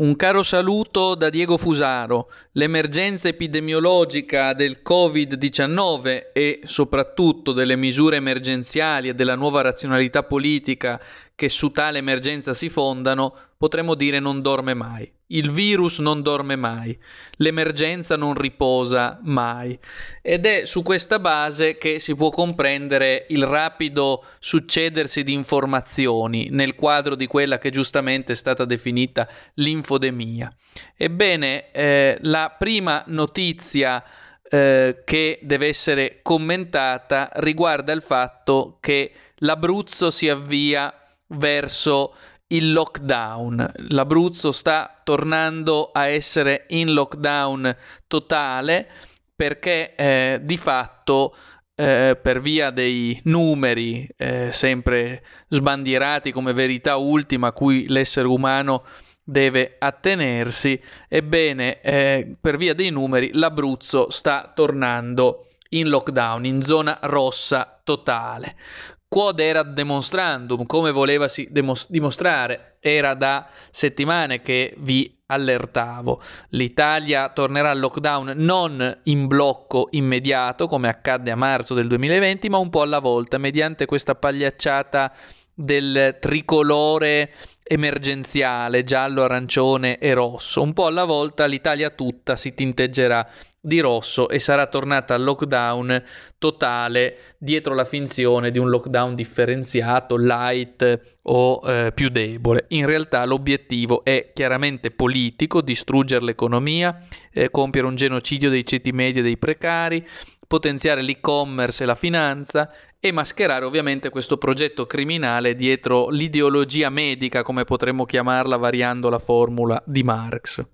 Un caro saluto da Diego Fusaro. L'emergenza epidemiologica del Covid-19 e soprattutto delle misure emergenziali e della nuova razionalità politica che su tale emergenza si fondano, potremmo dire non dorme mai. Il virus non dorme mai, l'emergenza non riposa mai. Ed è su questa base che si può comprendere il rapido succedersi di informazioni nel quadro di quella che giustamente è stata definita l'infodemia. Ebbene, eh, la prima notizia eh, che deve essere commentata riguarda il fatto che l'Abruzzo si avvia verso il lockdown. L'Abruzzo sta tornando a essere in lockdown totale perché eh, di fatto eh, per via dei numeri eh, sempre sbandierati come verità ultima a cui l'essere umano deve attenersi, ebbene eh, per via dei numeri l'Abruzzo sta tornando in lockdown, in zona rossa totale. Quod erat demonstrandum, come demos- dimostrare, era da settimane che vi allertavo. L'Italia tornerà al lockdown non in blocco immediato, come accadde a marzo del 2020, ma un po' alla volta, mediante questa pagliacciata del tricolore emergenziale giallo, arancione e rosso. Un po' alla volta l'Italia tutta si tinteggerà di rosso e sarà tornata al lockdown totale dietro la finzione di un lockdown differenziato, light o eh, più debole. In realtà l'obiettivo è chiaramente politico, distruggere l'economia, eh, compiere un genocidio dei ceti medi e dei precari, potenziare l'e-commerce e la finanza e mascherare ovviamente questo progetto criminale dietro l'ideologia medica, come potremmo chiamarla variando la formula di Marx.